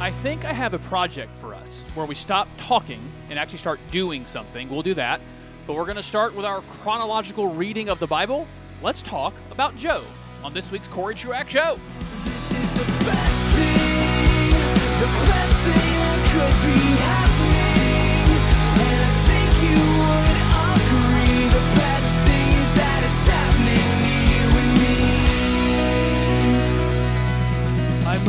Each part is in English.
I think I have a project for us where we stop talking and actually start doing something. We'll do that. But we're going to start with our chronological reading of the Bible. Let's talk about Job on this week's Corey Truax Show.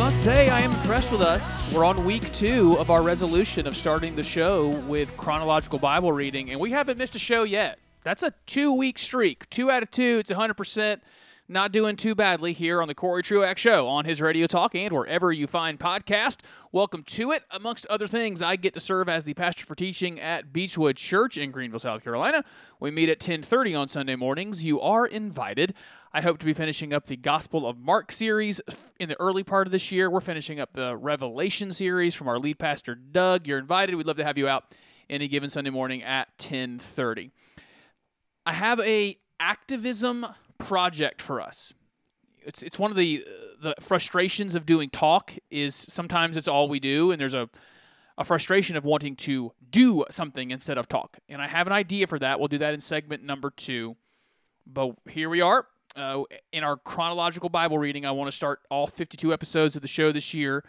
Must say, I am impressed with us. We're on week two of our resolution of starting the show with chronological Bible reading, and we haven't missed a show yet. That's a two week streak. Two out of two, it's 100%. Not doing too badly here on the Corey Truax Show on his Radio Talk and wherever you find podcast. Welcome to it. Amongst other things, I get to serve as the pastor for teaching at Beechwood Church in Greenville, South Carolina. We meet at 10:30 on Sunday mornings. You are invited. I hope to be finishing up the Gospel of Mark series in the early part of this year. We're finishing up the Revelation series from our lead pastor Doug. You're invited. We'd love to have you out any given Sunday morning at 10:30. I have a activism project for us. It's it's one of the the frustrations of doing talk is sometimes it's all we do, and there's a a frustration of wanting to do something instead of talk. And I have an idea for that. We'll do that in segment number two. But here we are. Uh, in our chronological Bible reading, I want to start all 52 episodes of the show this year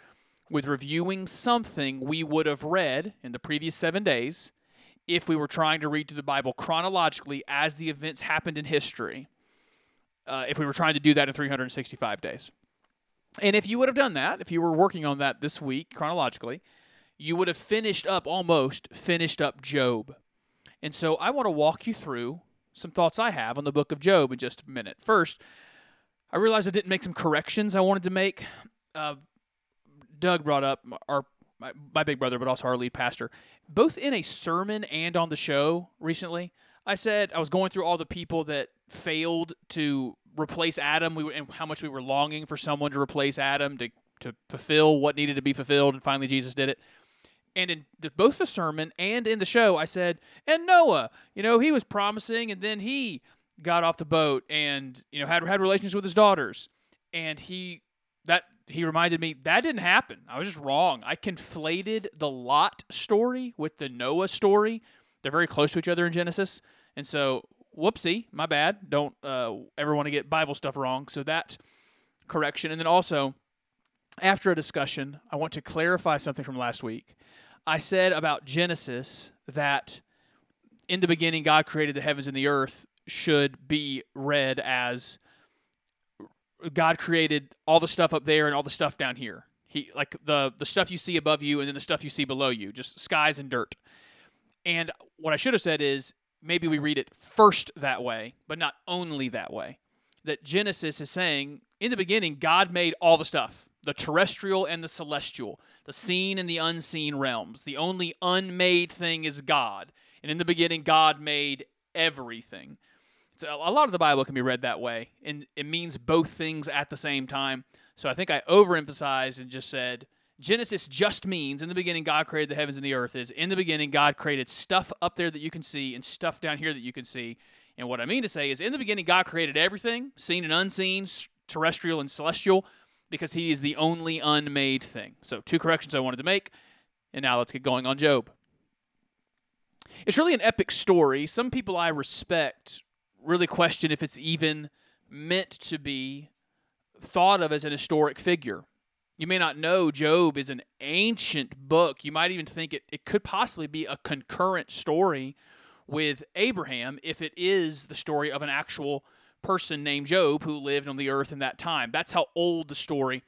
with reviewing something we would have read in the previous seven days if we were trying to read through the Bible chronologically as the events happened in history. Uh, if we were trying to do that in 365 days. And if you would have done that, if you were working on that this week chronologically, you would have finished up almost finished up Job. And so I want to walk you through some thoughts I have on the book of Job in just a minute. First, I realized I didn't make some corrections I wanted to make. Uh, Doug brought up our my, my big brother, but also our lead pastor, both in a sermon and on the show recently. I said I was going through all the people that failed to replace Adam, we and how much we were longing for someone to replace Adam to to fulfill what needed to be fulfilled, and finally Jesus did it. And in the, both the sermon and in the show, I said, and Noah, you know, he was promising, and then he got off the boat and you know had had relations with his daughters, and he that he reminded me that didn't happen. I was just wrong. I conflated the Lot story with the Noah story. They're very close to each other in Genesis, and so whoopsie, my bad. Don't uh, ever want to get Bible stuff wrong. So that correction, and then also after a discussion, I want to clarify something from last week. I said about Genesis that in the beginning God created the heavens and the earth should be read as God created all the stuff up there and all the stuff down here. He like the the stuff you see above you and then the stuff you see below you, just skies and dirt. And what I should have said is maybe we read it first that way, but not only that way. That Genesis is saying in the beginning God made all the stuff, the terrestrial and the celestial, the seen and the unseen realms. The only unmade thing is God. And in the beginning God made everything. So a lot of the Bible can be read that way, and it means both things at the same time. So I think I overemphasized and just said Genesis just means in the beginning God created the heavens and the earth. Is in the beginning God created stuff up there that you can see and stuff down here that you can see. And what I mean to say is in the beginning God created everything, seen and unseen, terrestrial and celestial, because He is the only unmade thing. So two corrections I wanted to make, and now let's get going on Job. It's really an epic story. Some people I respect really question if it's even meant to be thought of as an historic figure. You may not know Job is an ancient book. You might even think it, it could possibly be a concurrent story with Abraham if it is the story of an actual person named Job who lived on the earth in that time. That's how old the story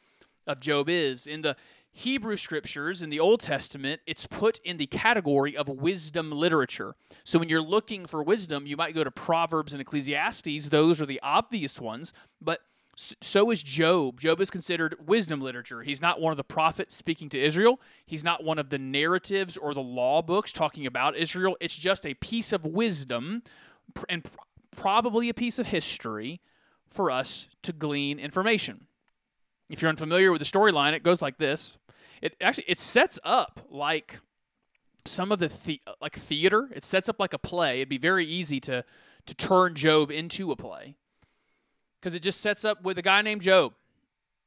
of Job is. In the Hebrew scriptures in the Old Testament, it's put in the category of wisdom literature. So when you're looking for wisdom, you might go to Proverbs and Ecclesiastes. Those are the obvious ones, but so is Job. Job is considered wisdom literature. He's not one of the prophets speaking to Israel. He's not one of the narratives or the law books talking about Israel. It's just a piece of wisdom and probably a piece of history for us to glean information. If you're unfamiliar with the storyline, it goes like this. It actually it sets up like some of the, the like theater. It sets up like a play. It'd be very easy to to turn Job into a play because it just sets up with a guy named Job.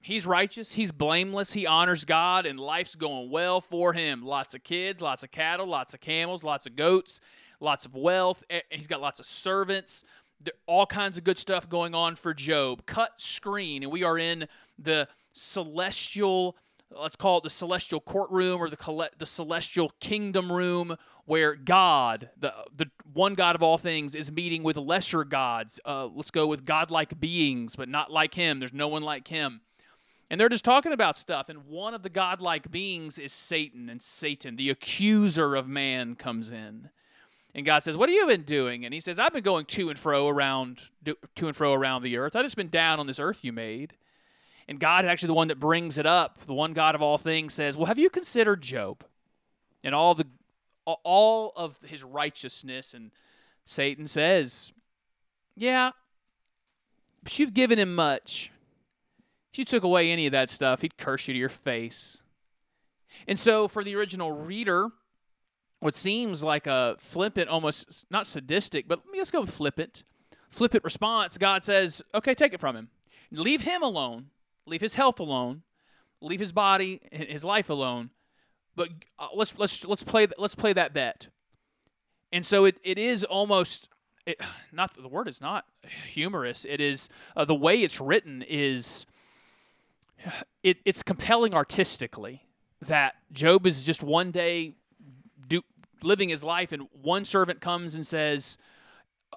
He's righteous, he's blameless, he honors God, and life's going well for him. Lots of kids, lots of cattle, lots of camels, lots of goats, lots of wealth. He's got lots of servants. There, all kinds of good stuff going on for Job. Cut screen, and we are in the celestial let's call it the celestial courtroom or the the celestial kingdom room where God, the the one God of all things, is meeting with lesser gods. Uh, let's go with godlike beings, but not like Him. There's no one like Him. And they're just talking about stuff. And one of the godlike beings is Satan. And Satan, the accuser of man, comes in. And God says, "What have you been doing?" And he says, "I've been going to and fro around, to and fro around the earth. I've just been down on this earth you made." And God, is actually the one that brings it up, the one God of all things, says, "Well, have you considered Job and all the all of his righteousness?" And Satan says, "Yeah, but you've given him much. If you took away any of that stuff, he'd curse you to your face." And so, for the original reader, what seems like a flippant, almost not sadistic, but let's go with flippant, flippant response, God says, "Okay, take it from him. Leave him alone." leave his health alone, leave his body, his life alone. But uh, let's let's let's play let's play that bet. And so it, it is almost it, not the word is not humorous. It is uh, the way it's written is it, it's compelling artistically that Job is just one day living his life, and one servant comes and says,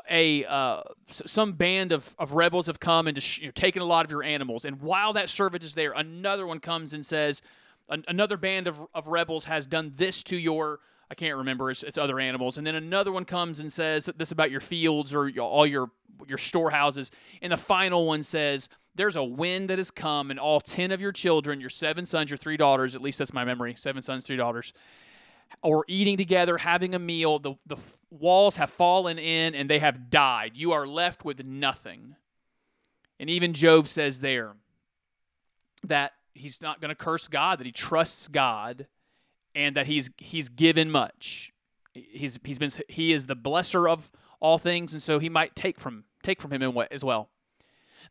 a uh, some band of, of rebels have come and just you know, taken a lot of your animals. And while that servant is there, another one comes and says, an, another band of, of rebels has done this to your I can't remember it's, it's other animals. And then another one comes and says this about your fields or all your your storehouses. And the final one says there's a wind that has come and all 10 of your children, your seven sons, your three daughters, at least that's my memory, seven sons, three daughters, or eating together, having a meal, the, the walls have fallen in and they have died. You are left with nothing. And even Job says there that he's not going to curse God, that he trusts God, and that he's he's given much. He's he's been he is the blesser of all things, and so he might take from take from him in w as well.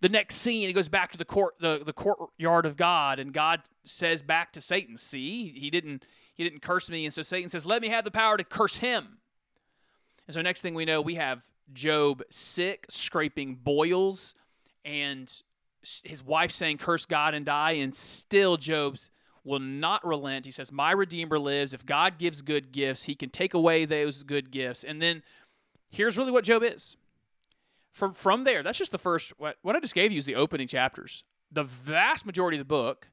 The next scene, he goes back to the court the, the courtyard of God, and God says back to Satan, "See, he didn't he didn't curse me. And so Satan says, Let me have the power to curse him. And so next thing we know, we have Job sick, scraping boils, and his wife saying, Curse God and die. And still Job's will not relent. He says, My Redeemer lives. If God gives good gifts, he can take away those good gifts. And then here's really what Job is. From from there, that's just the first what, what I just gave you is the opening chapters. The vast majority of the book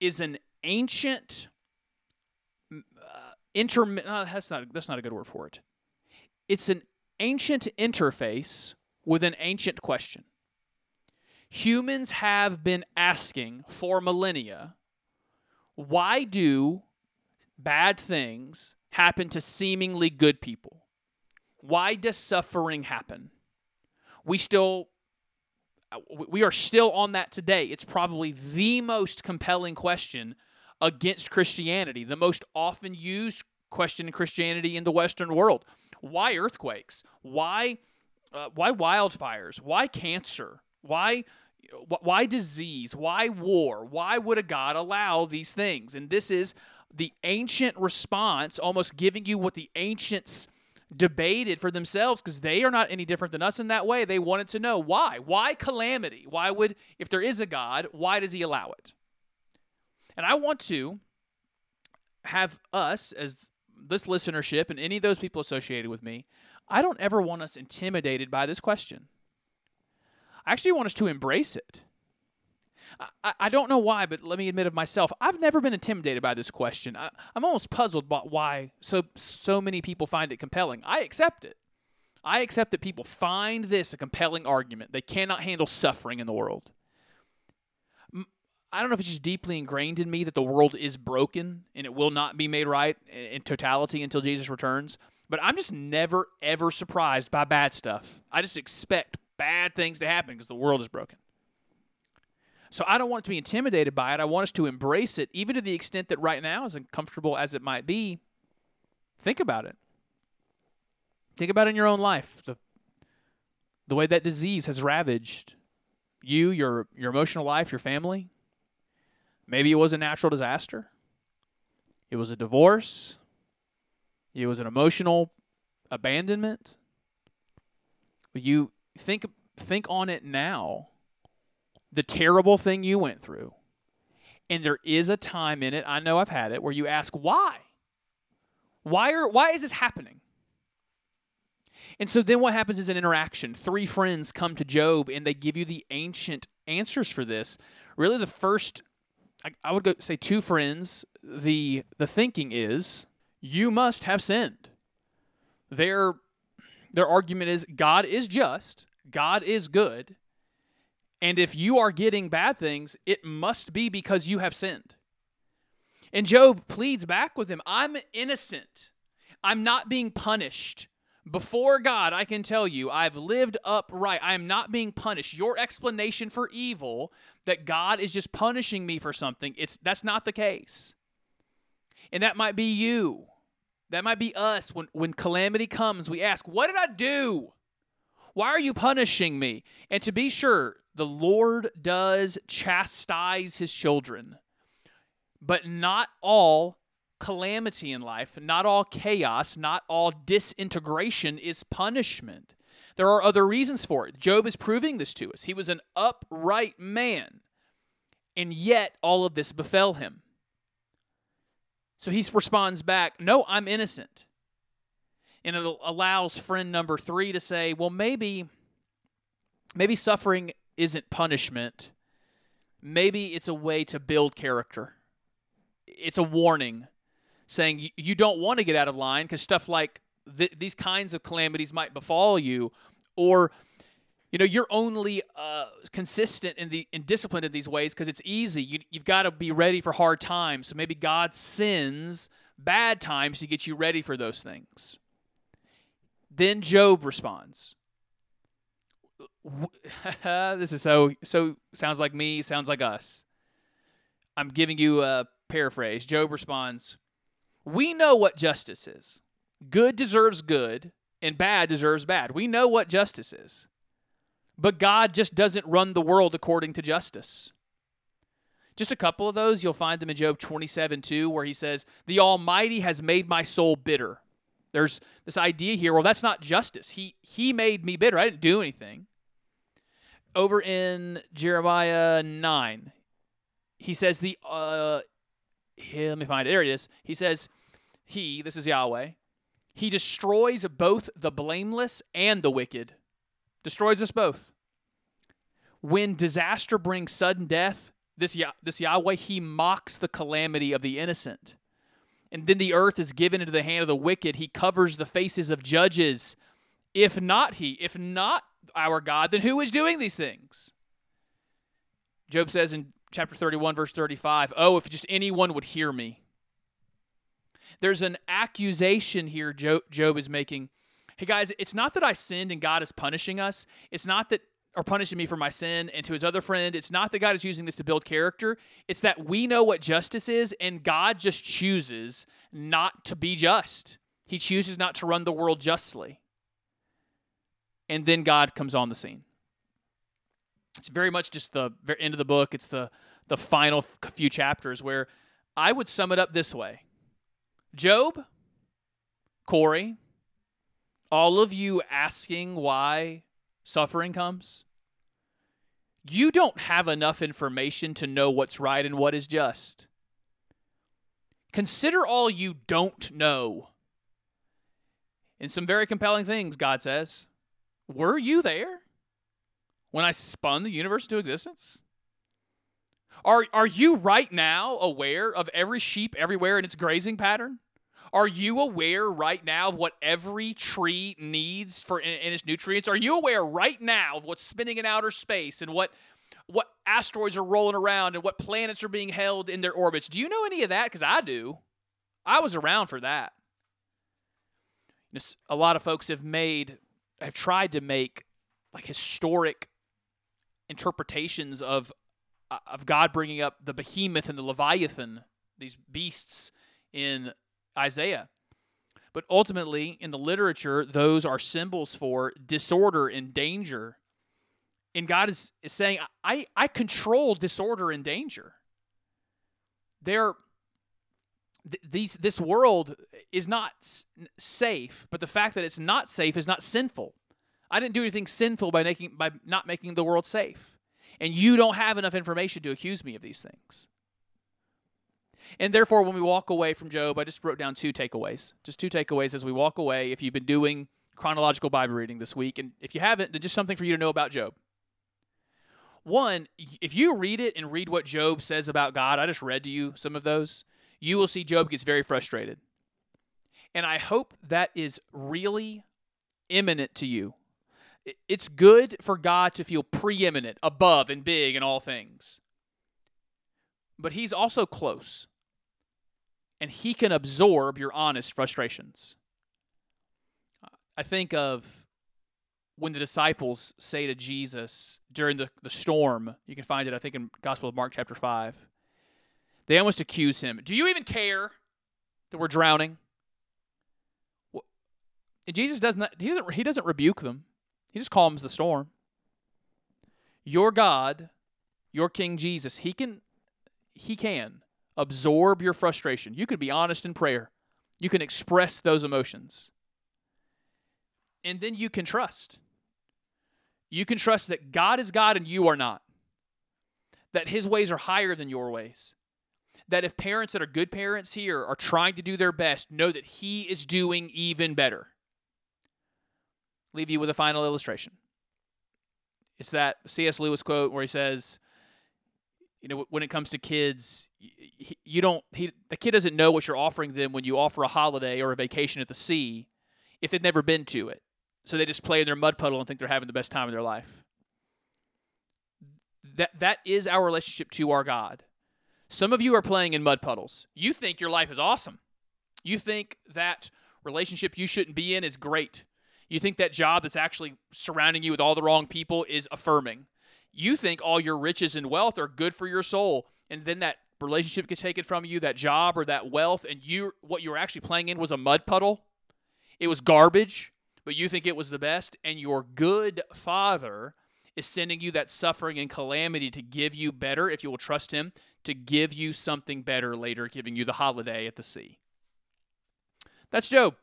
is an ancient inter uh, that's not that's not a good word for it. It's an ancient interface with an ancient question. Humans have been asking for millennia, why do bad things happen to seemingly good people? Why does suffering happen? We still uh, we are still on that today. It's probably the most compelling question against Christianity, the most often used question in Christianity in the Western world. Why earthquakes? Why uh, why wildfires? Why cancer? Why why disease? Why war? Why would a God allow these things? And this is the ancient response, almost giving you what the ancients debated for themselves because they are not any different than us in that way. They wanted to know why. Why calamity? Why would, if there is a God, why does he allow it? And I want to have us, as this listenership and any of those people associated with me, I don't ever want us intimidated by this question. I actually want us to embrace it. I, I don't know why, but let me admit of myself, I've never been intimidated by this question. I, I'm almost puzzled by why so so many people find it compelling. I accept it. I accept that people find this a compelling argument. They cannot handle suffering in the world. I don't know if it's just deeply ingrained in me that the world is broken and it will not be made right in totality until Jesus returns. But I'm just never, ever surprised by bad stuff. I just expect bad things to happen because the world is broken. So I don't want to be intimidated by it. I want us to embrace it, even to the extent that right now, as uncomfortable as it might be, think about it. Think about it in your own life. The, the way that disease has ravaged you, your, your emotional life, your family, Maybe it was a natural disaster. It was a divorce. It was an emotional abandonment. You think think on it now. The terrible thing you went through. And there is a time in it, I know I've had it, where you ask why? Why are why is this happening? And so then what happens is an interaction. Three friends come to Job and they give you the ancient answers for this. Really the first I, I would go say two friends, the the thinking is you must have sinned. Their their argument is God is just, God is good, and if you are getting bad things, it must be because you have sinned. And Job pleads back with him I'm innocent. I'm not being punished. Before God, I can tell you, I've lived upright. I am not being punished. Your explanation for evil that God is just punishing me for something, it's that's not the case. And that might be you. That might be us. When when calamity comes, we ask, "What did I do? Why are you punishing me?" And to be sure, the Lord does chastise his children. But not all calamity in life, not all chaos, not all disintegration is punishment. There are other reasons for it. Job is proving this to us. He was an upright man, and yet all of this befell him. So he responds back, No, I'm innocent. And it allows friend number three to say, Well, maybe, maybe suffering isn't punishment. Maybe it's a way to build character. It's a warning saying you don't want to get out of line because stuff like th- these kinds of calamities might befall you, or you know you're only uh, consistent in the and disciplined in these ways because it's easy. You, you've got to be ready for hard times. So maybe God sends bad times to get you ready for those things. Then Job responds. this is so so sounds like me, sounds like us. I'm giving you a paraphrase. Job responds, we know what justice is. Good deserves good, and bad deserves bad. We know what justice is. But God just doesn't run the world according to justice. Just a couple of those, you'll find them in Job 27 2, where he says, The Almighty has made my soul bitter. There's this idea here, well, that's not justice. He, he made me bitter. I didn't do anything. Over in Jeremiah 9, he says, the uh, here, let me find it. There it is. He says, He, this is Yahweh, He destroys both the blameless and the wicked. Destroys us both. When disaster brings sudden death, this, this Yahweh, He mocks the calamity of the innocent. And then the earth is given into the hand of the wicked. He covers the faces of judges. If not He, if not our God, then who is doing these things? Job says in chapter 31, verse 35, Oh, if just anyone would hear me. There's an accusation here Job, is making. Hey, guys, it's not that I sinned and God is punishing us. It's not that, or punishing me for my sin. And to his other friend, it's not that God is using this to build character. It's that we know what justice is, and God just chooses not to be just. He chooses not to run the world justly. And then God comes on the scene. It's very much just the end of the book. It's the the final few chapters where I would sum it up this way: Job, Corey, all of you asking why suffering comes. You don't have enough information to know what's right and what is just. Consider all you don't know. And some very compelling things, God says. Were you there? when I spun the universe into existence? Are, are you right now aware of every sheep everywhere in its grazing pattern? Are you aware right now of what every tree needs for in, in its nutrients? Are you aware right now of what's spinning in outer space and what what asteroids are rolling around and what planets are being held in their orbits? Do you know any of that? Because I do. I was around for that. A lot of folks have made, have tried to make like historic interpretations of uh, of God bringing up the behemoth and the leviathan, these beasts in Isaiah. But ultimately, in the literature, those are symbols for disorder and danger. And God is, is saying, I, I control disorder and danger. they're th- these this world is not safe, but the fact that it's not safe is not sinful. I didn't do anything sinful by making by not making the world safe. And you don't have enough information to accuse me of these things. And therefore, when we walk away from Job, I just wrote down two takeaways. Just two takeaways as we walk away. If you've been doing chronological Bible reading this week, and if you haven't, then just something for you to know about Job. One, if you read it and read what Job says about God, I just read to you some of those, you will see Job gets very frustrated. And I hope that is really immanent to you. It's good for God to feel preeminent, above, and big in all things. But He's also close, and He can absorb your honest frustrations. I think of when the disciples say to Jesus during the, the storm, you can find it, I think, in Gospel of Mark, chapter 5. They almost accuse him. Do you even care that we're drowning? Jesus does not, he doesn't, he doesn't rebuke them, he just calms the storm. Your God, your King Jesus, he can, he can absorb your frustration. You can be honest in prayer, you can express those emotions. And then you can trust. You can trust that God is God and you are not. That his ways are higher than your ways. That if parents that are good parents here are trying to do their best, know that he is doing even better. Leave you with a final illustration. It's that C.S. Lewis quote where he says, you know, when it comes to kids, you don't, he, the kid doesn't know what you're offering them when you offer a holiday or a vacation at the sea if they've never been to it. So they just play in their mud puddle and think they're having the best time of their life. That that is our relationship to our God. Some of you are playing in mud puddles. You think your life is awesome. You think that relationship you shouldn't be in is great. You think that job that's actually surrounding you with all the wrong people is affirming. You think all your riches and wealth are good for your soul, and then that relationship gets taken from you, that job or that wealth, and you what you were actually playing in was a mud puddle. It was garbage, but you think it was the best, and your good father is sending you that suffering and calamity to give you better, if you will trust him, to give you something better later, giving you the holiday at the sea. That's Job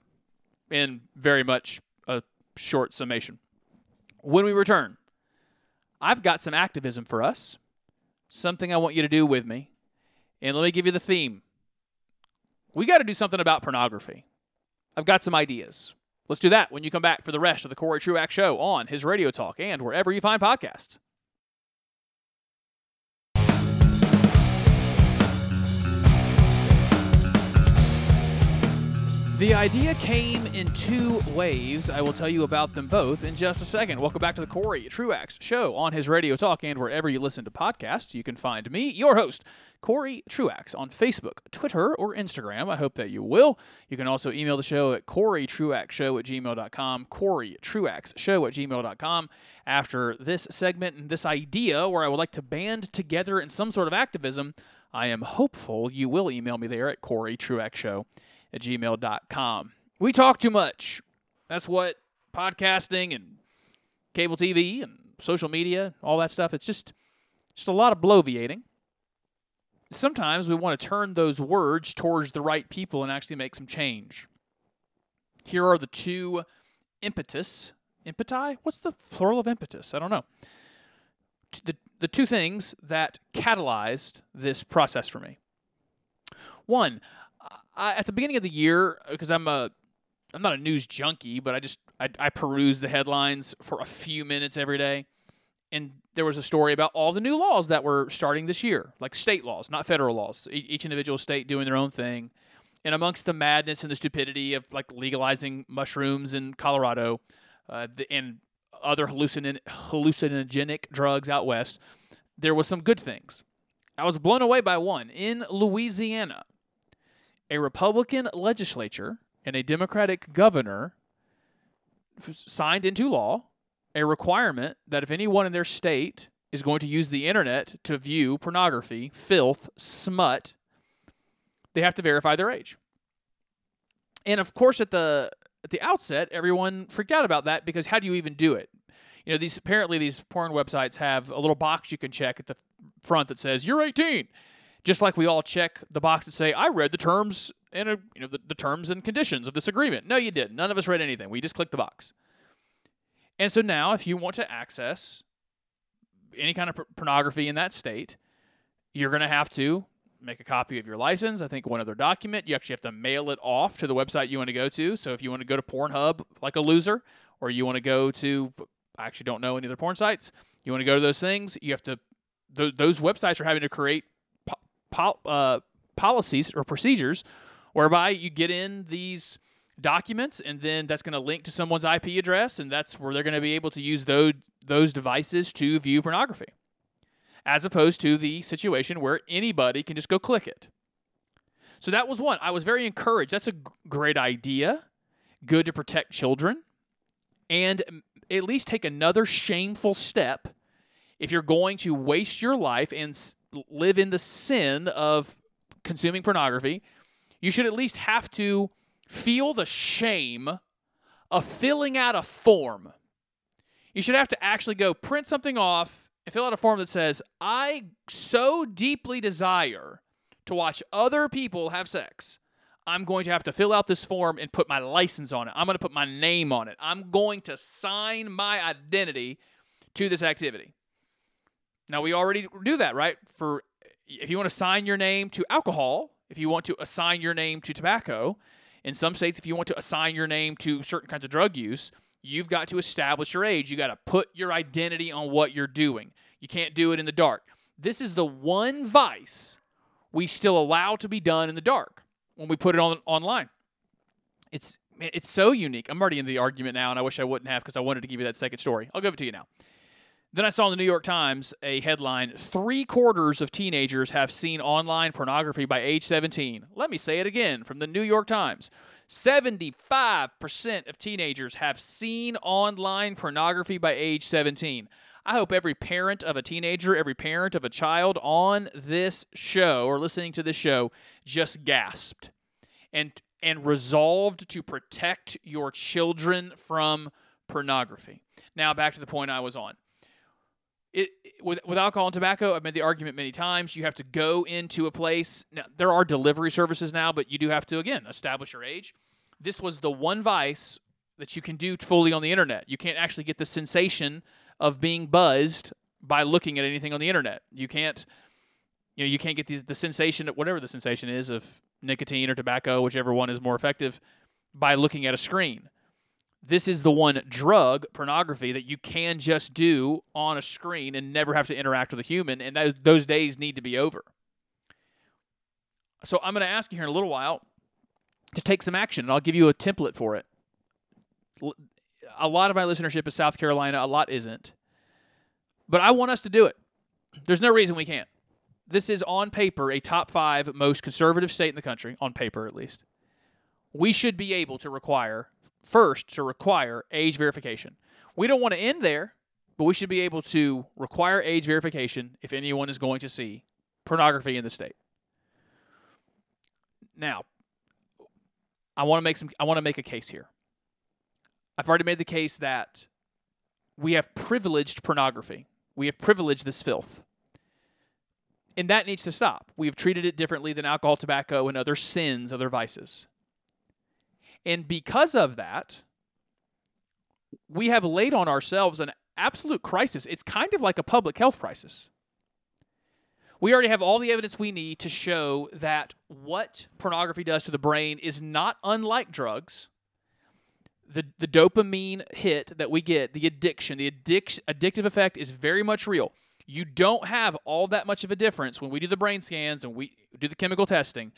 in very much a short summation. When we return, I've got some activism for us, something I want you to do with me. And let me give you the theme. We got to do something about pornography. I've got some ideas. Let's do that when you come back for the rest of the Corey Truax Show on his Radio Talk and wherever you find podcasts. The idea came in two waves. I will tell you about them both in just a second. Welcome back to the Corey Truax Show on his Radio Talk and wherever you listen to podcasts. You can find me, your host, Corey Truax, on Facebook, Twitter, or Instagram. I hope that you will. You can also email the show at CoreyTruaxShow at gmail.com, CoreyTruaxShow at gmail.com. After this segment and this idea where I would like to band together in some sort of activism, I am hopeful you will email me there at CoreyTruaxShow at gmail.com. We talk too much. That's what podcasting and cable TV and social media, all that stuff, it's just just a lot of bloviating. Sometimes we want to turn those words towards the right people and actually make some change. Here are the two impetus. Impeti? What's the plural of impetus? I don't know. The, the two things that catalyzed this process for me. One, I, at the beginning of the year, because I'm a, I'm not a news junkie, but I just I, I peruse the headlines for a few minutes every day, and there was a story about all the new laws that were starting this year, like state laws, not federal laws. E- Each individual state doing their own thing, and amongst the madness and the stupidity of like legalizing mushrooms in Colorado, uh, the, and other hallucin- hallucinogenic drugs out west, there was some good things. I was blown away by one in Louisiana a Republican legislature and a Democratic governor signed into law a requirement that if anyone in their state is going to use the internet to view pornography, filth, smut, they have to verify their age. And of course, at the at the outset, everyone freaked out about that because how do you even do it? You know, these apparently these porn websites have a little box you can check at the front that says you're 18 Just like we all check the box that say, I read the terms and uh, you know the, the terms and conditions of this agreement. No, you didn't. None of us read anything. We just clicked the box. And so now, if you want to access any kind of por- pornography in that state, you're going to have to make a copy of your license. I think one other document. You actually have to mail it off to the website you want to go to. So if you want to go to Pornhub like a loser, or you want to go to, I actually don't know any other porn sites. You want to go to those things. You have to. Th- those websites are having to create pol- uh, policies or procedures whereby you get in these documents and then that's going to link to someone's IP address and that's where they're going to be able to use those those devices to view pornography as opposed to the situation where anybody can just go click it. So that was one. I was very encouraged. That's a g- great idea. Good to protect children and at least take another shameful step if you're going to waste your life and live in the sin of consuming pornography, you should at least have to feel the shame of filling out a form. You should have to actually go print something off and fill out a form that says, I so deeply desire to watch other people have sex. I'm going to have to fill out this form and put my license on it. I'm going to put my name on it. I'm going to sign my identity to this activity. Now, we already do that, right? For if you want to sign your name to alcohol, if you want to assign your name to tobacco, in some states, if you want to assign your name to certain kinds of drug use, you've got to establish your age. You got to put your identity on what you're doing. You can't do it in the dark. This is the one vice we still allow to be done in the dark when we put it on online. It's it's so unique. I'm already in the argument now, and I wish I wouldn't have because I wanted to give you that second story. I'll give it to you now. Then I saw in the New York Times a headline Three quarters of teenagers have seen online pornography by age 17. Let me say it again from the New York Times 75% of teenagers have seen online pornography by age 17. I hope every parent of a teenager, every parent of a child on this show or listening to this show just gasped and and resolved to protect your children from pornography. Now back to the point I was on it with with alcohol and tobacco, I've made the argument many times. You have to go into a place. Now, there are delivery services now, but you do have to again establish your age. This was the one vice that you can do fully on the internet. You can't actually get the sensation of being buzzed by looking at anything on the internet. You can't you know, you can't get these the sensation whatever the sensation is of nicotine or tobacco, whichever one is more effective by looking at a screen this is the one drug, pornography, that you can just do on a screen and never have to interact with a human, and that, those days need to be over. So I'm going to ask you here in a little while to take some action, and I'll give you a template for it. a lot of my listenership is South Carolina, a lot isn't. But I want us to do it. There's no reason we can't. This is on paper a top five most conservative state in the country, on paper at least. We should be able to require first to require age verification. We don't want to end there, but we should be able to require age verification if anyone is going to see pornography in the state. Now, I want to make some I want to make a case here. I've already made the case that we have privileged pornography. We have privileged this filth. And that needs to stop. We have treated it differently than alcohol, tobacco, and other sins, other vices. And because of that, we have laid on ourselves an absolute crisis. It's kind of like a public health crisis. We already have all the evidence we need to show that what pornography does to the brain is not unlike drugs. The, the dopamine hit that we get, the addiction, the addic- addictive effect is very much real. You don't have all that much of a difference when we do the brain scans and we do the chemical testing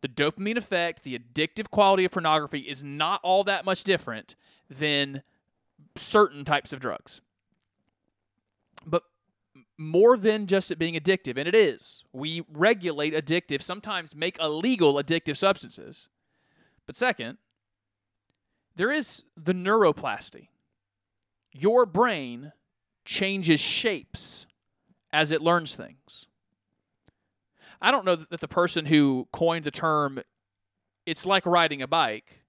the dopamine effect, the addictive quality of pornography is not all that much different than certain types of drugs. But more than just it being addictive, and it is. We regulate addictive, sometimes make illegal addictive substances. But second, there is the neuroplasty. Your brain changes shapes as it learns things. I don't know that the person who coined the term "it's like riding a bike"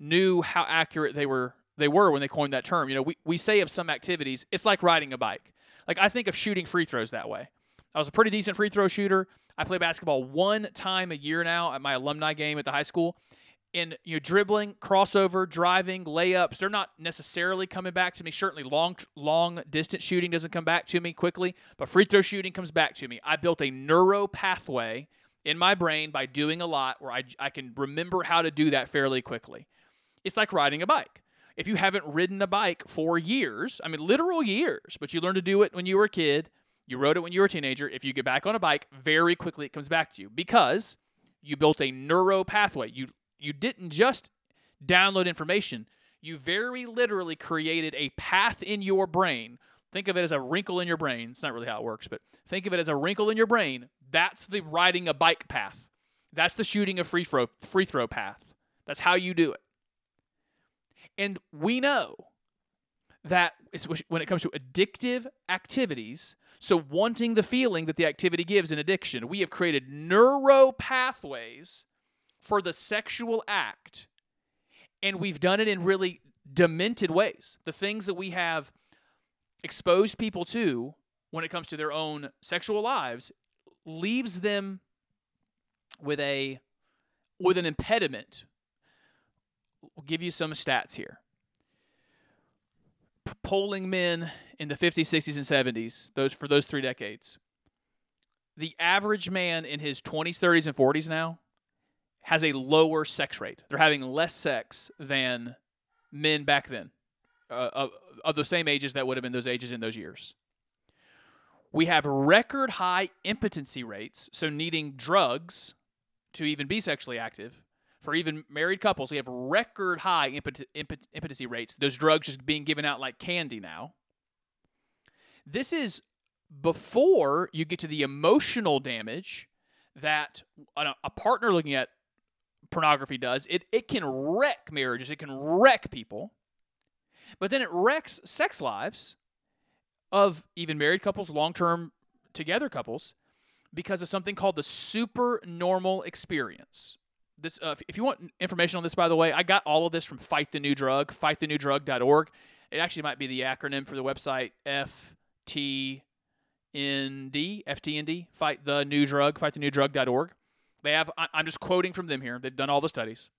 knew how accurate they were they were when they coined that term. You know, we, we say of some activities, it's like riding a bike. Like I think of shooting free throws that way. I was a pretty decent free throw shooter. I play basketball one time a year now at my alumni game at the high school. And you know, dribbling, crossover, driving, layups, they're not necessarily coming back to me. Certainly long long distance shooting doesn't come back to me quickly, but free throw shooting comes back to me. I built a neuro pathway in my brain by doing a lot where I, I can remember how to do that fairly quickly. It's like riding a bike. If you haven't ridden a bike for years, I mean literal years, but you learned to do it when you were a kid, you rode it when you were a teenager, if you get back on a bike, very quickly it comes back to you because you built a neuro pathway. You you didn't just download information, you very literally created a path in your brain. Think of it as a wrinkle in your brain. It's not really how it works, but think of it as a wrinkle in your brain. That's the riding a bike path. That's the shooting a free throw free throw path. That's how you do it. And we know that when it comes to addictive activities, so wanting the feeling that the activity gives in addiction, we have created neuro pathways for the sexual act, and we've done it in really demented ways. The things that we have exposed people to when it comes to their own sexual lives leaves them with a with an impediment. We'll give you some stats here. P- polling men in the 50s, 60s, and 70s, those for those three decades, the average man in his 20s, 30s, and 40s now has a lower sex rate. They're having less sex than men back then, uh, of, of the same ages that would have been those ages in those years. We have record high impotency rates, so needing drugs to even be sexually active. For even married couples, we have record high impot- impot- impotency rates. Those drugs just being given out like candy now. This is before you get to the emotional damage that a, a partner looking at pornography does. It it can wreck marriages. It can wreck people. But then it wrecks sex lives of even married couples, long-term together couples because of something called the supernormal experience. This uh, if you want information on this by the way, I got all of this from Fight the New Drug, fightthenewdrug.org. It actually might be the acronym for the website FTND, FTND, fight the new drug, fightthenewdrug.org. They have, I'm just quoting from them here. They've done all the studies.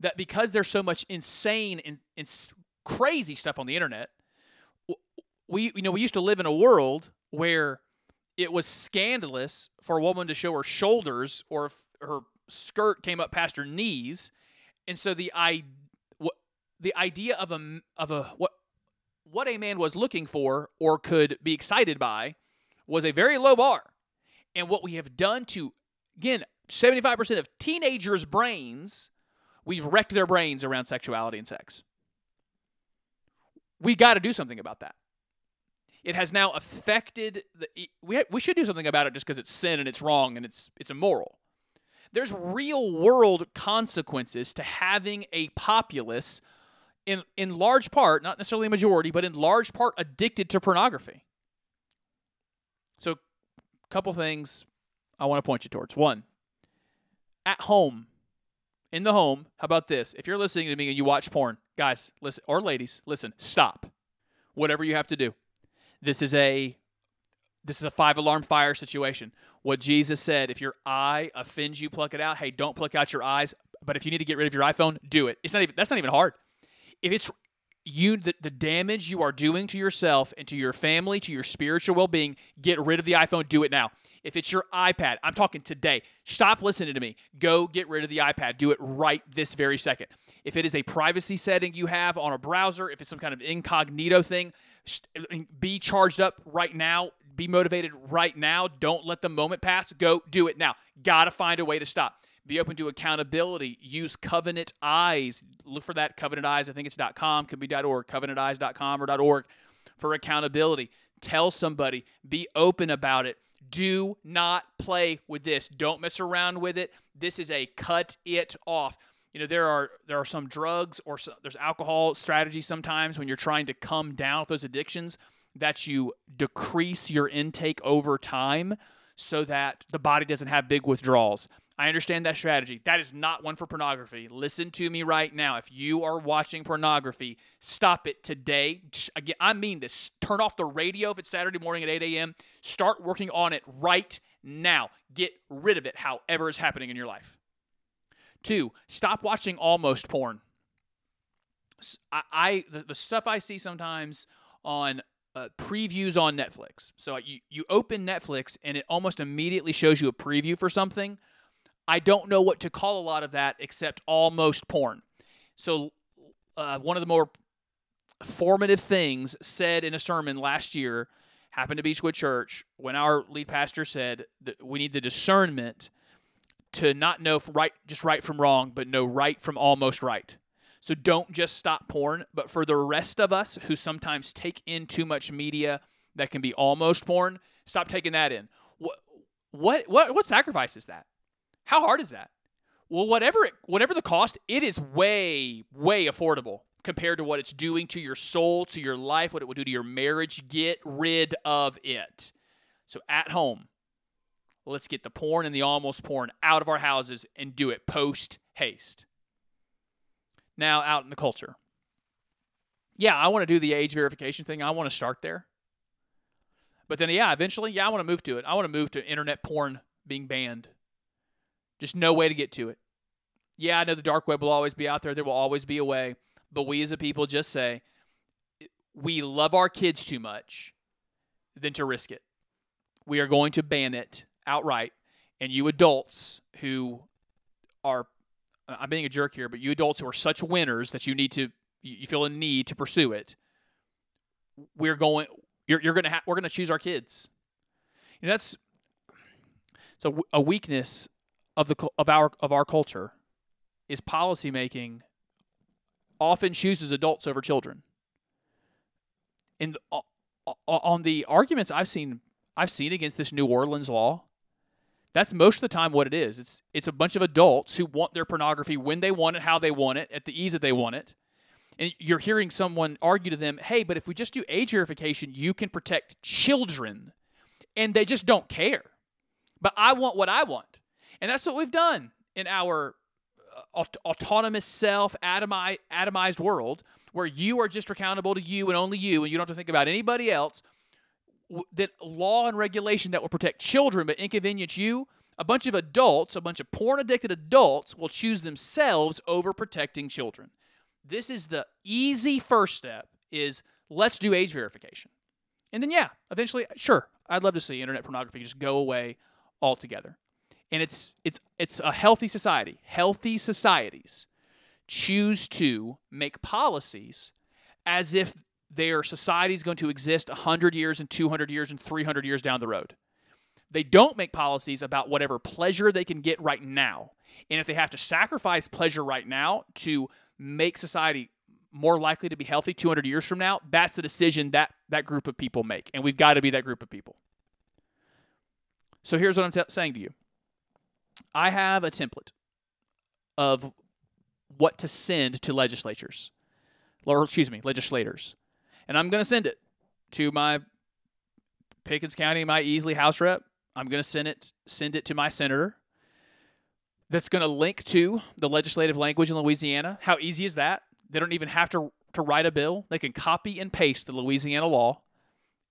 That because there's so much insane and, and crazy stuff on the internet, we you know we used to live in a world where it was scandalous for a woman to show her shoulders or her skirt came up past her knees, and so the i the idea of a of a what what a man was looking for or could be excited by was a very low bar. And what we have done to again, 75% of teenagers' brains, we've wrecked their brains around sexuality and sex. We got to do something about that. It has now affected the we we should do something about it just because it's sin and it's wrong and it's it's immoral. There's real world consequences to having a populace in in large part, not necessarily a majority, but in large part addicted to pornography. So, a couple things I want to point you towards. One, at home, in the home, how about this? If you're listening to me and you watch porn, guys, listen, or ladies, listen, stop. Whatever you have to do. This is a this is a five alarm fire situation. What Jesus said, if your eye offends you, pluck it out. Hey, don't pluck out your eyes. But if you need to get rid of your iPhone, do it. It's not even that's not even hard. If it's you the, the damage you are doing to yourself and to your family, to your spiritual well-being, get rid of the iPhone, do it now. If it's your iPad, I'm talking today. Stop listening to me. Go get rid of the iPad. Do it right this very second. If it is a privacy setting you have on a browser, if it's some kind of incognito thing, be charged up right now. Be motivated right now. Don't let the moment pass. Go do it now. Got to find a way to stop. Be open to accountability. Use Covenant Eyes. Look for that Covenant Eyes. I think it's .com, could be .org, covenanteyes.com or .org for accountability. Tell somebody. Be open about it. Do not play with this. Don't mess around with it. This is a cut it off. You know there are there are some drugs or some, there's alcohol strategies sometimes when you're trying to come down with those addictions that you decrease your intake over time so that the body doesn't have big withdrawals. I understand that strategy. That is not one for pornography. Listen to me right now. If you are watching pornography, stop it today. Again, I mean this. Turn off the radio if it's Saturday morning at 8 a.m. Start working on it right now. Get rid of it, however is happening in your life. Two, stop watching almost porn. I, I the, the stuff I see sometimes on uh, previews on Netflix. So you you open Netflix and it almost immediately shows you a preview for something. I don't know what to call a lot of that except almost porn. So uh, one of the more formative things said in a sermon last year happened to Beechwood Church when our lead pastor said that we need the discernment to not know right just right from wrong, but know right from almost right. So don't just stop porn, but for the rest of us who sometimes take in too much media that can be almost porn, stop taking that in. What what what what sacrifice is that? How hard is that? Well, whatever it, whatever the cost, it is way way affordable compared to what it's doing to your soul, to your life, what it will do to your marriage. Get rid of it. So at home, let's get the porn and the almost porn out of our houses and do it post haste. Now out in the culture. Yeah, I want to do the age verification thing. I want to start there. But then yeah, eventually, yeah, I want to move to it. I want to move to internet porn being banned. Just no way to get to it. Yeah, I know the dark web will always be out there. There will always be a way. But we as a people just say we love our kids too much than to risk it. We are going to ban it outright. And you adults who are, I'm being a jerk here, but you adults who are such winners that you need to, you feel a need to pursue it. We're going, you're, you're going to have, we're going to choose our kids. You know, that's, so a weakness of the of our of our culture is policymaking often chooses adults over children. And on the arguments I've seen I've seen against this New Orleans law, that's most of the time what it is. It's it's a bunch of adults who want their pornography when they want it, how they want it, at the ease that they want it. And you're hearing someone argue to them, "Hey, but if we just do age verification, you can protect children." And they just don't care. But I want what I want. And that's what we've done in our uh, aut- autonomous self atomi- atomized world where you are just accountable to you and only you and you don't have to think about anybody else w- that law and regulation that will protect children but inconvenience you a bunch of adults a bunch of porn addicted adults will choose themselves over protecting children. This is the easy first step is let's do age verification. And then yeah eventually sure i'd love to see internet pornography just go away altogether and it's it's it's a healthy society. Healthy societies choose to make policies as if their society is going to exist 100 years and 200 years and 300 years down the road. They don't make policies about whatever pleasure they can get right now. And if they have to sacrifice pleasure right now to make society more likely to be healthy 200 years from now, that's the decision that that group of people make. And we've got to be that group of people. So here's what I'm t- saying to you I have a template of what to send to legislatures, or excuse me, legislators, and I'm going to send it to my Pickens County, my Easley House rep. I'm going to send it send it to my senator. That's going to link to the legislative language in Louisiana. How easy is that? They don't even have to to write a bill. They can copy and paste the Louisiana law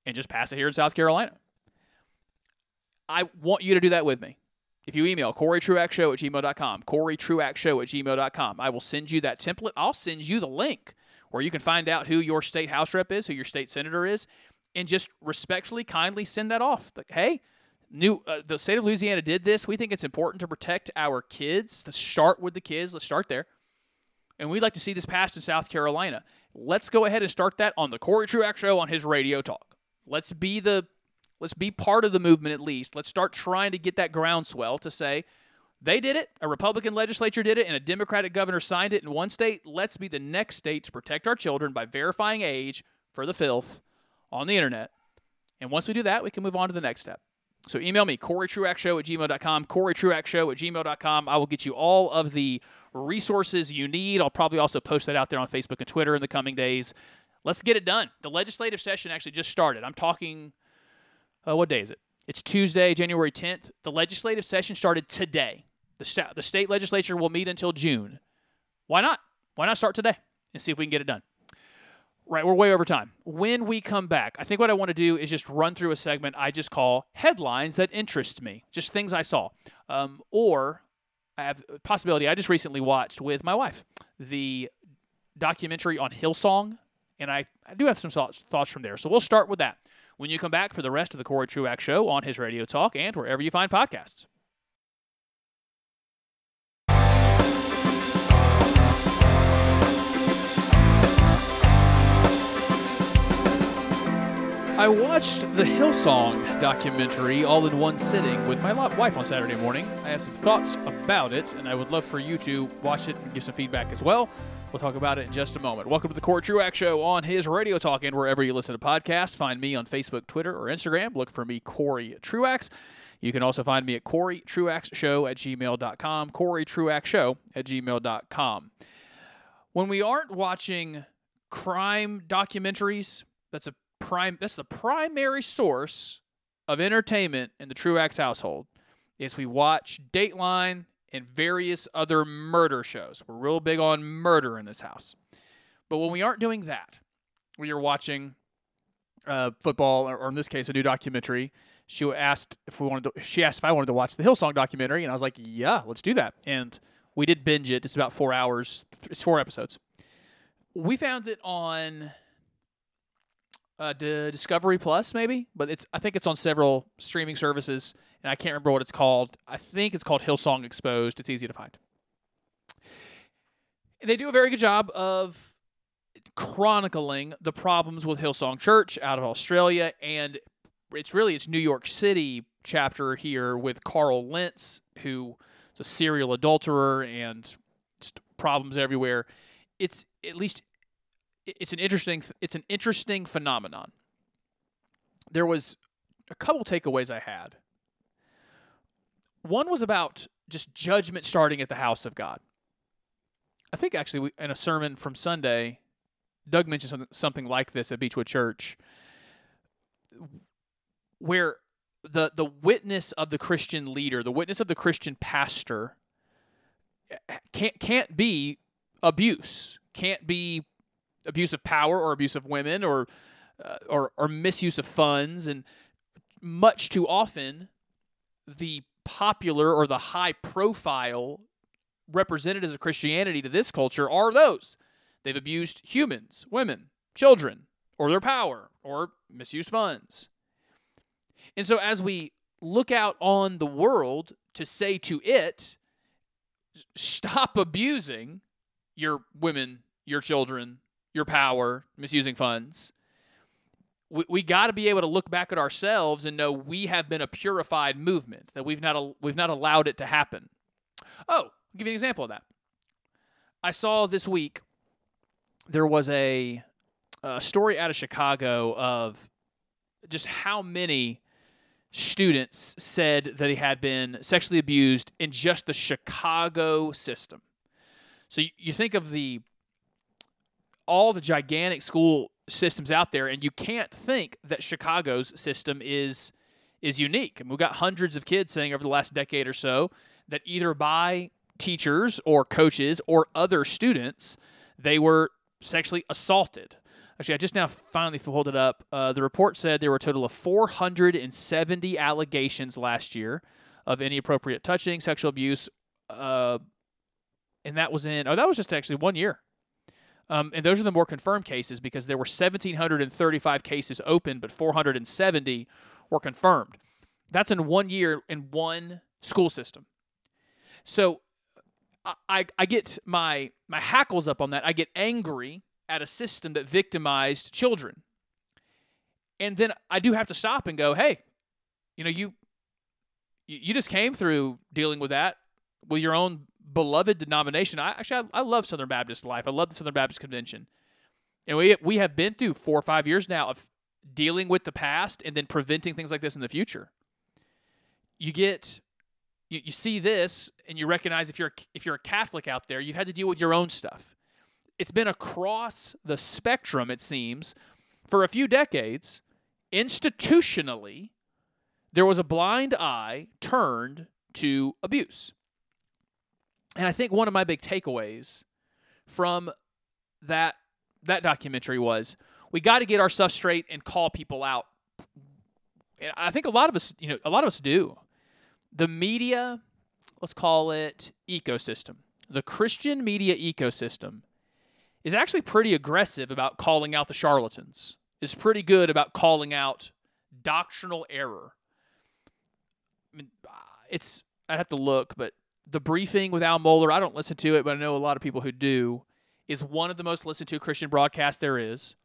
and just pass it here in South Carolina. I want you to do that with me. If you email CoreyTruaxShow at gmail.com, CoreyTruaxShow at gmail.com, I will send you that template. I'll send you the link where you can find out who your state House rep is, who your state senator is, and just respectfully, kindly send that off. Like, hey, new uh, the state of Louisiana did this. We think it's important to protect our kids. Let's start with the kids. Let's start there. And we'd like to see this passed in South Carolina. Let's go ahead and start that on the Corey Truax Show on his radio talk. Let's be the Let's be part of the movement at least. Let's start trying to get that groundswell to say they did it, a Republican legislature did it, and a Democratic governor signed it in one state. Let's be the next state to protect our children by verifying age for the filth on the internet. And once we do that, we can move on to the next step. So email me, CoreyTruaxShow at gmail.com, CoreyTruaxShow at gmail.com. I will get you all of the resources you need. I'll probably also post that out there on Facebook and Twitter in the coming days. Let's get it done. The legislative session actually just started. I'm talking uh, what day is it? It's Tuesday, January 10th. The legislative session started today. The, the state legislature will meet until June. Why not? Why not start today and see if we can get it done? Right, we're way over time. When we come back, I think what I want to do is just run through a segment I just call headlines that interest me, just things I saw. Um, or I have a possibility I just recently watched with my wife the documentary on Hillsong, and I, I do have some thoughts, thoughts from there. So we'll start with that when you come back for the rest of the Corey Truax Show on his Radio Talk and wherever you find podcasts. I watched the Hillsong documentary all in one sitting with my wife on Saturday morning. I have some thoughts about it, and I would love for you to watch it and give some feedback as well. We'll talk about it in just a moment. Welcome to the Corey Truax Show on his Radio Talk and wherever you listen to podcasts. Find me on Facebook, Twitter, or Instagram. Look for me, Corey Truax. You can also find me at Corey Truax Show at gmail.com. Corey Truax Show at gmail.com. When we aren't watching crime documentaries, that's a prime that's the primary source of entertainment in the Truax household. Is we watch Dateline and various other murder shows. We're real big on murder in this house. But when we aren't doing that, we are watching uh, football, or, or in this case, a new documentary. She asked if we wanted to. She asked if I wanted to watch the Hillsong documentary, and I was like, "Yeah, let's do that." And we did binge it. It's about four hours. It's four episodes. We found it on uh, Discovery Plus, maybe, but it's. I think it's on several streaming services, and I can't remember what it's called. I think it's called Hillsong Exposed. It's easy to find. And they do a very good job of chronicling the problems with Hillsong Church out of Australia, and it's really its New York City chapter here with Carl Lentz, who is a serial adulterer and problems everywhere. It's at least it's an interesting it's an interesting phenomenon. There was a couple takeaways I had. One was about just judgment starting at the house of God. I think actually we, in a sermon from Sunday, Doug mentioned something, something like this at Beechwood Church, where the the witness of the Christian leader, the witness of the Christian pastor, can't can't be abuse, can't be abuse of power or abuse of women or uh, or or misuse of funds, and much too often, the popular or the high profile representatives of Christianity to this culture are those. They've abused humans, women, children, or their power, or misused funds. And so, as we look out on the world to say to it, stop abusing your women, your children, your power, misusing funds, we, we got to be able to look back at ourselves and know we have been a purified movement, that we've not, al- we've not allowed it to happen. Oh, I'll give you an example of that. I saw this week there was a, a story out of Chicago of just how many students said that he had been sexually abused in just the Chicago system. So you, you think of the all the gigantic school systems out there, and you can't think that Chicago's system is is unique. And we've got hundreds of kids saying over the last decade or so that either by teachers or coaches or other students, they were sexually assaulted. Actually, I just now finally pulled it up. Uh, the report said there were a total of 470 allegations last year of inappropriate touching, sexual abuse, uh, and that was in. Oh, that was just actually one year. Um, and those are the more confirmed cases because there were 1,735 cases open, but 470 were confirmed. That's in one year in one school system. So I, I, I get my my hackles up on that. I get angry at a system that victimized children. And then I do have to stop and go, hey, you know, you you you just came through dealing with that with your own beloved denomination. I actually I, I love Southern Baptist life. I love the Southern Baptist Convention. And we we have been through four or five years now of dealing with the past and then preventing things like this in the future. You get you, you see this and you recognize if you're if you're a Catholic out there, you've had to deal with your own stuff. It's been across the spectrum, it seems, for a few decades. Institutionally, there was a blind eye turned to abuse. And I think one of my big takeaways from that that documentary was we got to get our stuff straight and call people out. And I think a lot of us, you know, a lot of us do. The media, let's call it ecosystem, the Christian media ecosystem is actually pretty aggressive about calling out the charlatans. Is pretty good about calling out doctrinal error. I mean, it's I'd have to look, but the briefing with Al Mohler, I don't listen to it, but I know a lot of people who do, is one of the most listened to Christian broadcasts there is.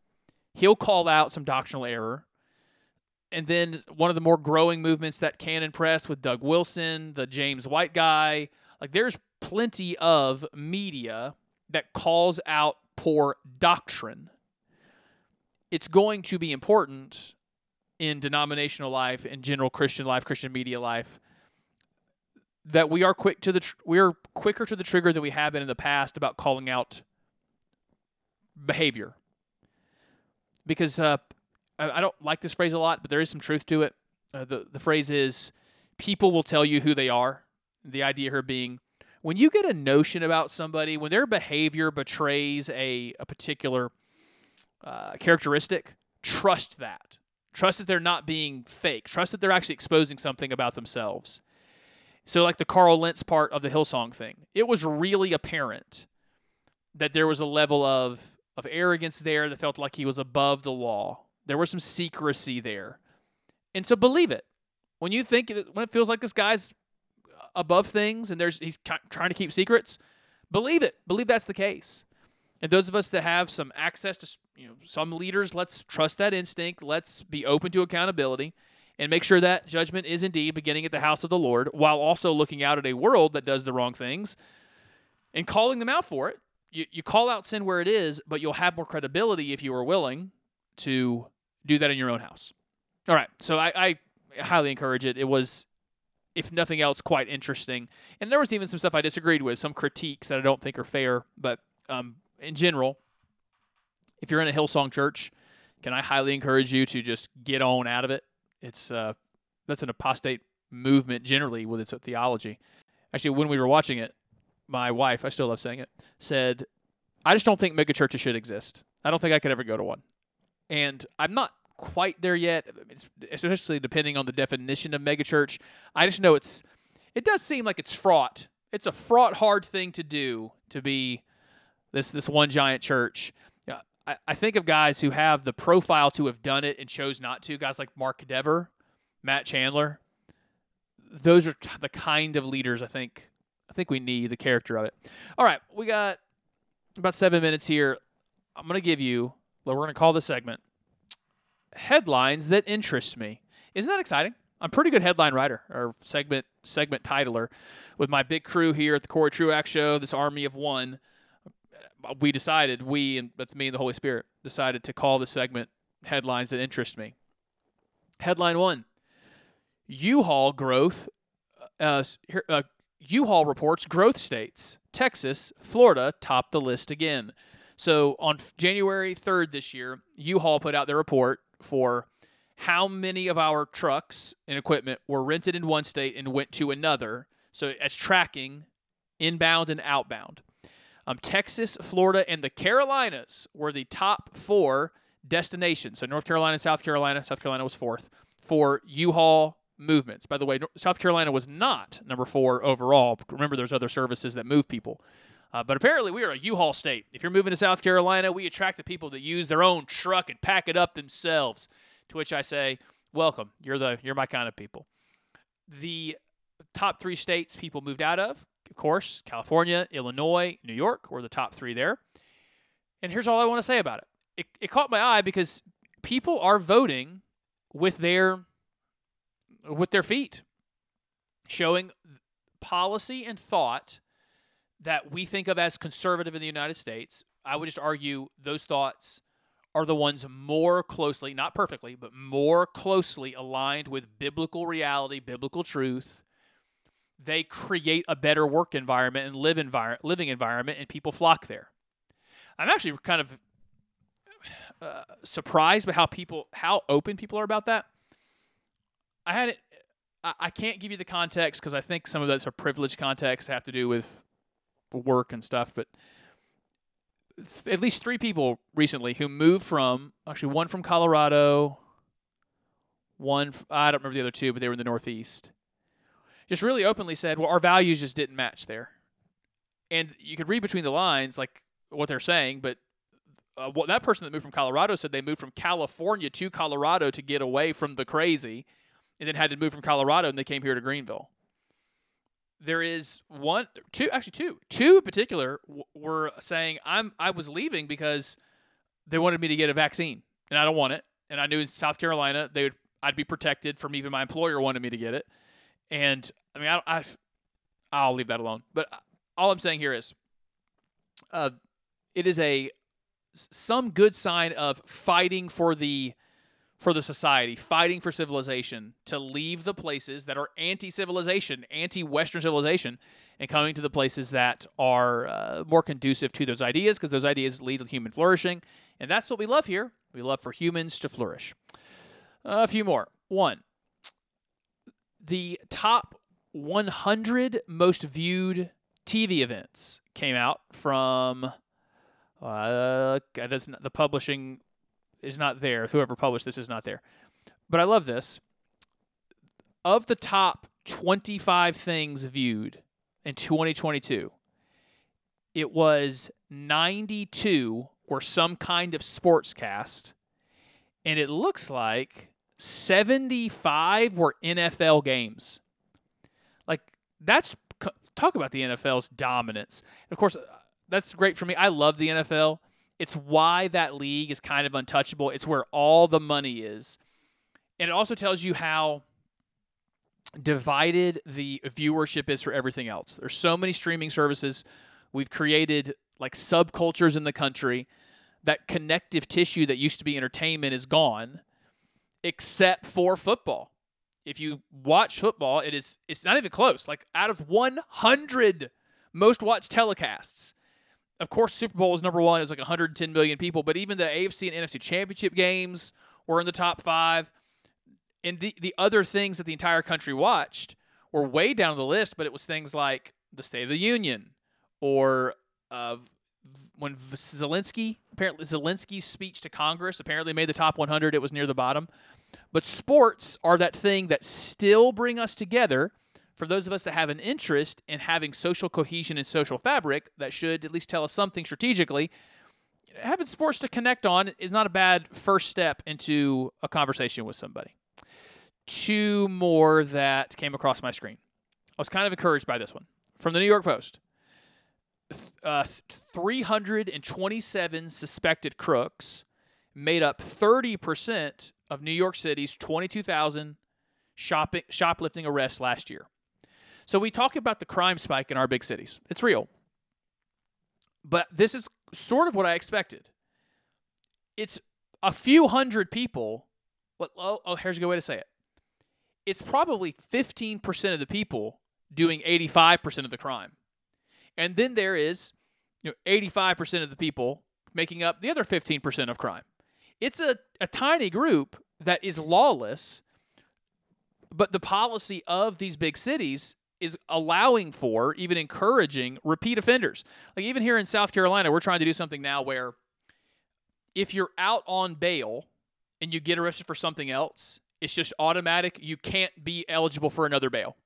He'll call out some doctrinal error. And then one of the more growing movements that Canon Press with Doug Wilson, the James White guy, like there's plenty of media that calls out poor doctrine. It's going to be important in denominational life, in general Christian life, Christian media life, that we are quick to the tr- we are quicker to the trigger than we have been in the past about calling out behavior. Because uh, I, I don't like this phrase a lot, but there is some truth to it. Uh, the the phrase is, "People will tell you who they are." The idea here being, when you get a notion about somebody, when their behavior betrays a a particular uh, characteristic, trust that. Trust that they're not being fake. Trust that they're actually exposing something about themselves. So, like the Carl Lentz part of the Hillsong thing, it was really apparent that there was a level of of arrogance there that felt like he was above the law. There was some secrecy there, and so believe it when you think when it feels like this guy's above things and there's he's trying to keep secrets. Believe it. Believe that's the case. And those of us that have some access to you know some leaders, let's trust that instinct. Let's be open to accountability and make sure that judgment is indeed beginning at the house of the Lord, while also looking out at a world that does the wrong things and calling them out for it. You, you call out sin where it is, but you'll have more credibility if you are willing to do that in your own house. All right, so I, I highly encourage it. It was, if nothing else, quite interesting. And there was even some stuff I disagreed with, some critiques that I don't think are fair. But um, in general, if you're in a Hillsong church, can I highly encourage you to just get on out of it? It's uh, that's an apostate movement generally with its theology. Actually, when we were watching it, my wife, I still love saying it, said, "I just don't think megachurches should exist. I don't think I could ever go to one." And I'm not quite there yet, especially depending on the definition of megachurch. I just know it's it does seem like it's fraught. It's a fraught, hard thing to do to be this this one giant church. I, think of guys who have the profile to have done it and chose not to. Guys like Mark Dever, Matt Chandler. Those are the kind of leaders I think I think we need the character of it. All right, we got about seven minutes here. I'm gonna give you. We're gonna call this segment headlines that interest me. Isn't that exciting? I'm pretty good headline writer or segment segment titler with my big crew here at the Corey Truax Show. This army of one. We decided we and that's me and the Holy Spirit decided to call the segment headlines that interest me. Headline one: U-Haul growth. Uh, uh, U-Haul reports growth states. Texas, Florida top the list again. So on January 3rd this year, U-Haul put out their report for how many of our trucks and equipment were rented in one state and went to another. So it's tracking inbound and outbound. Um, Texas, Florida, and the Carolinas were the top four destinations. So North Carolina, South Carolina, South Carolina was fourth for U-Haul movements. By the way, South Carolina was not number four overall. Remember, there's other services that move people. Uh, but apparently, we are a U-Haul state. If you're moving to South Carolina, we attract the people that use their own truck and pack it up themselves. To which I say, welcome. You're the you're my kind of people. The top three states people moved out of, of course, California, Illinois, New York were the top three there. And here's all I want to say about it. It, it caught my eye because people are voting with their with their feet, showing policy and thought that we think of as conservative in the United States. I would just argue those thoughts are the ones more closely, not perfectly, but more closely aligned with biblical reality, biblical truth. They create a better work environment and live envir- living environment, and people flock there. I'm actually kind of uh, surprised by how people, how open people are about that. I had it. I can't give you the context because I think some of that's a privileged context have to do with work and stuff. But th- at least three people recently who moved from actually one from Colorado, one I don't remember the other two, but they were in the Northeast. Just really openly said, "Well, our values just didn't match there," and you could read between the lines like what they're saying, but. Uh, what that person that moved from Colorado said they moved from California to Colorado to get away from the crazy, and then had to move from Colorado and they came here to Greenville. There is one two actually two two in particular w- were saying i'm i was leaving because they wanted me to get a vaccine and i don't want it. And i knew in south carolina they would i'd be protected from even my employer wanted me to get it and i mean i, I i'll leave that alone but all i'm saying here is uh it is a some good sign of fighting for the for the society, fighting for civilization, to leave the places that are anti civilization, anti Western civilization, and coming to the places that are uh, more conducive to those ideas, because those ideas lead to human flourishing. And that's what we love here. We love for humans to flourish. a few more. One, the top 100 most viewed TV events came out from. Uh, doesn't- the publishing is not there. Whoever published this is not there. But I love this. Of the top 25 things viewed in 2022, it was 92 were some kind of sportscast, and it looks like 75 were NFL games. Like that's talk about the NFL's dominance. Of course, uh, that's great for me. I love the NFL. It's why that league is kind of untouchable. It's where all the money is. And it also tells you how divided the viewership is for everything else. There's so many streaming services. We've created like subcultures in the country. That connective tissue that used to be entertainment is gone, except for football. If you watch football, it is it's not even close. Like out of 100 most watched telecasts, of course, Super Bowl was number one. It was like 110 million people, but even the AFC and NFC championship games were in the top five. And the, the other things that the entire country watched were way down the list, but it was things like the State of the Union or uh, when Zelensky, apparently Zelensky's speech to Congress apparently made the top 100. It was near the bottom. But sports are that thing that still bring us together for those of us that have an interest in having social cohesion and social fabric that should at least tell us something strategically. Having sports to connect on is not a bad first step into a conversation with somebody. Two more that came across my screen. I was kind of encouraged by this one. From the new york post uh, 327 suspected crooks made up 30% of new york city's 22000 shopping shoplifting arrests last year so we talk about the crime spike in our big cities. It's real. But this is sort of what I expected. It's a few hundred people. Oh, oh here's a good way to say it. It's probably 15% of the people doing 85% of the crime. And then there is you know, 85% of the people making up the other 15% of crime. It's a, a tiny group that is lawless, but the policy of these big cities is allowing for, even encouraging repeat offenders. Like even here in South Carolina, we're trying to do something now where if you're out on bail and you get arrested for something else, it's just automatic. You can't be eligible for another bail.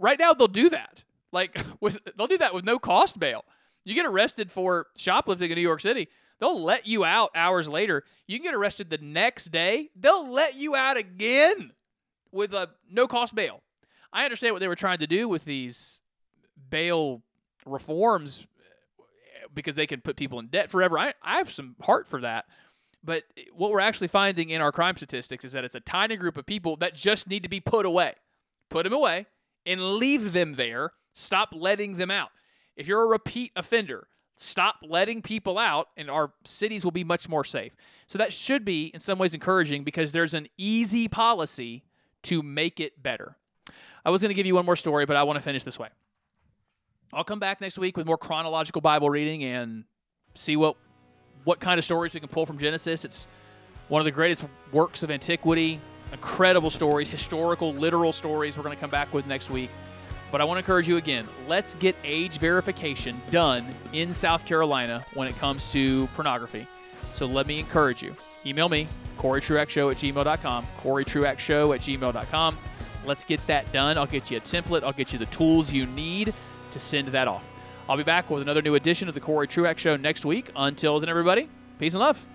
Right now, they'll do that. Like with they'll do that with no cost bail. You get arrested for shoplifting in New York City, they'll let you out hours later. You can get arrested the next day. They'll let you out again with a no cost bail. I understand what they were trying to do with these bail reforms eh, because they can put people in debt forever. I, I have some heart for that. But what we're actually finding in our crime statistics is that it's a tiny group of people that just need to be put away. Put them away and leave them there. Stop letting them out. If you're a repeat offender, stop letting people out, and our cities will be much more safe. So that should be, in some ways, encouraging because there's an easy policy to make it better. I was going to give you one more story, but I want to finish this way. I'll come back next week with more chronological Bible reading and see what what kind of stories we can pull from Genesis. It's one of the greatest works of antiquity, incredible stories, historical, literal stories we're going to come back with next week. But I want to encourage you again let's get age verification done in South Carolina when it comes to pornography. So let me encourage you. Email me, CoreyTruaxShow at gmail.com, CoreyTruaxShow at gmail.com. Let's get that done. I'll get you a template, I'll get you the tools you need to send that off. I'll be back with another new edition of the Corey Truax Show next week. Until then, everybody, peace and love.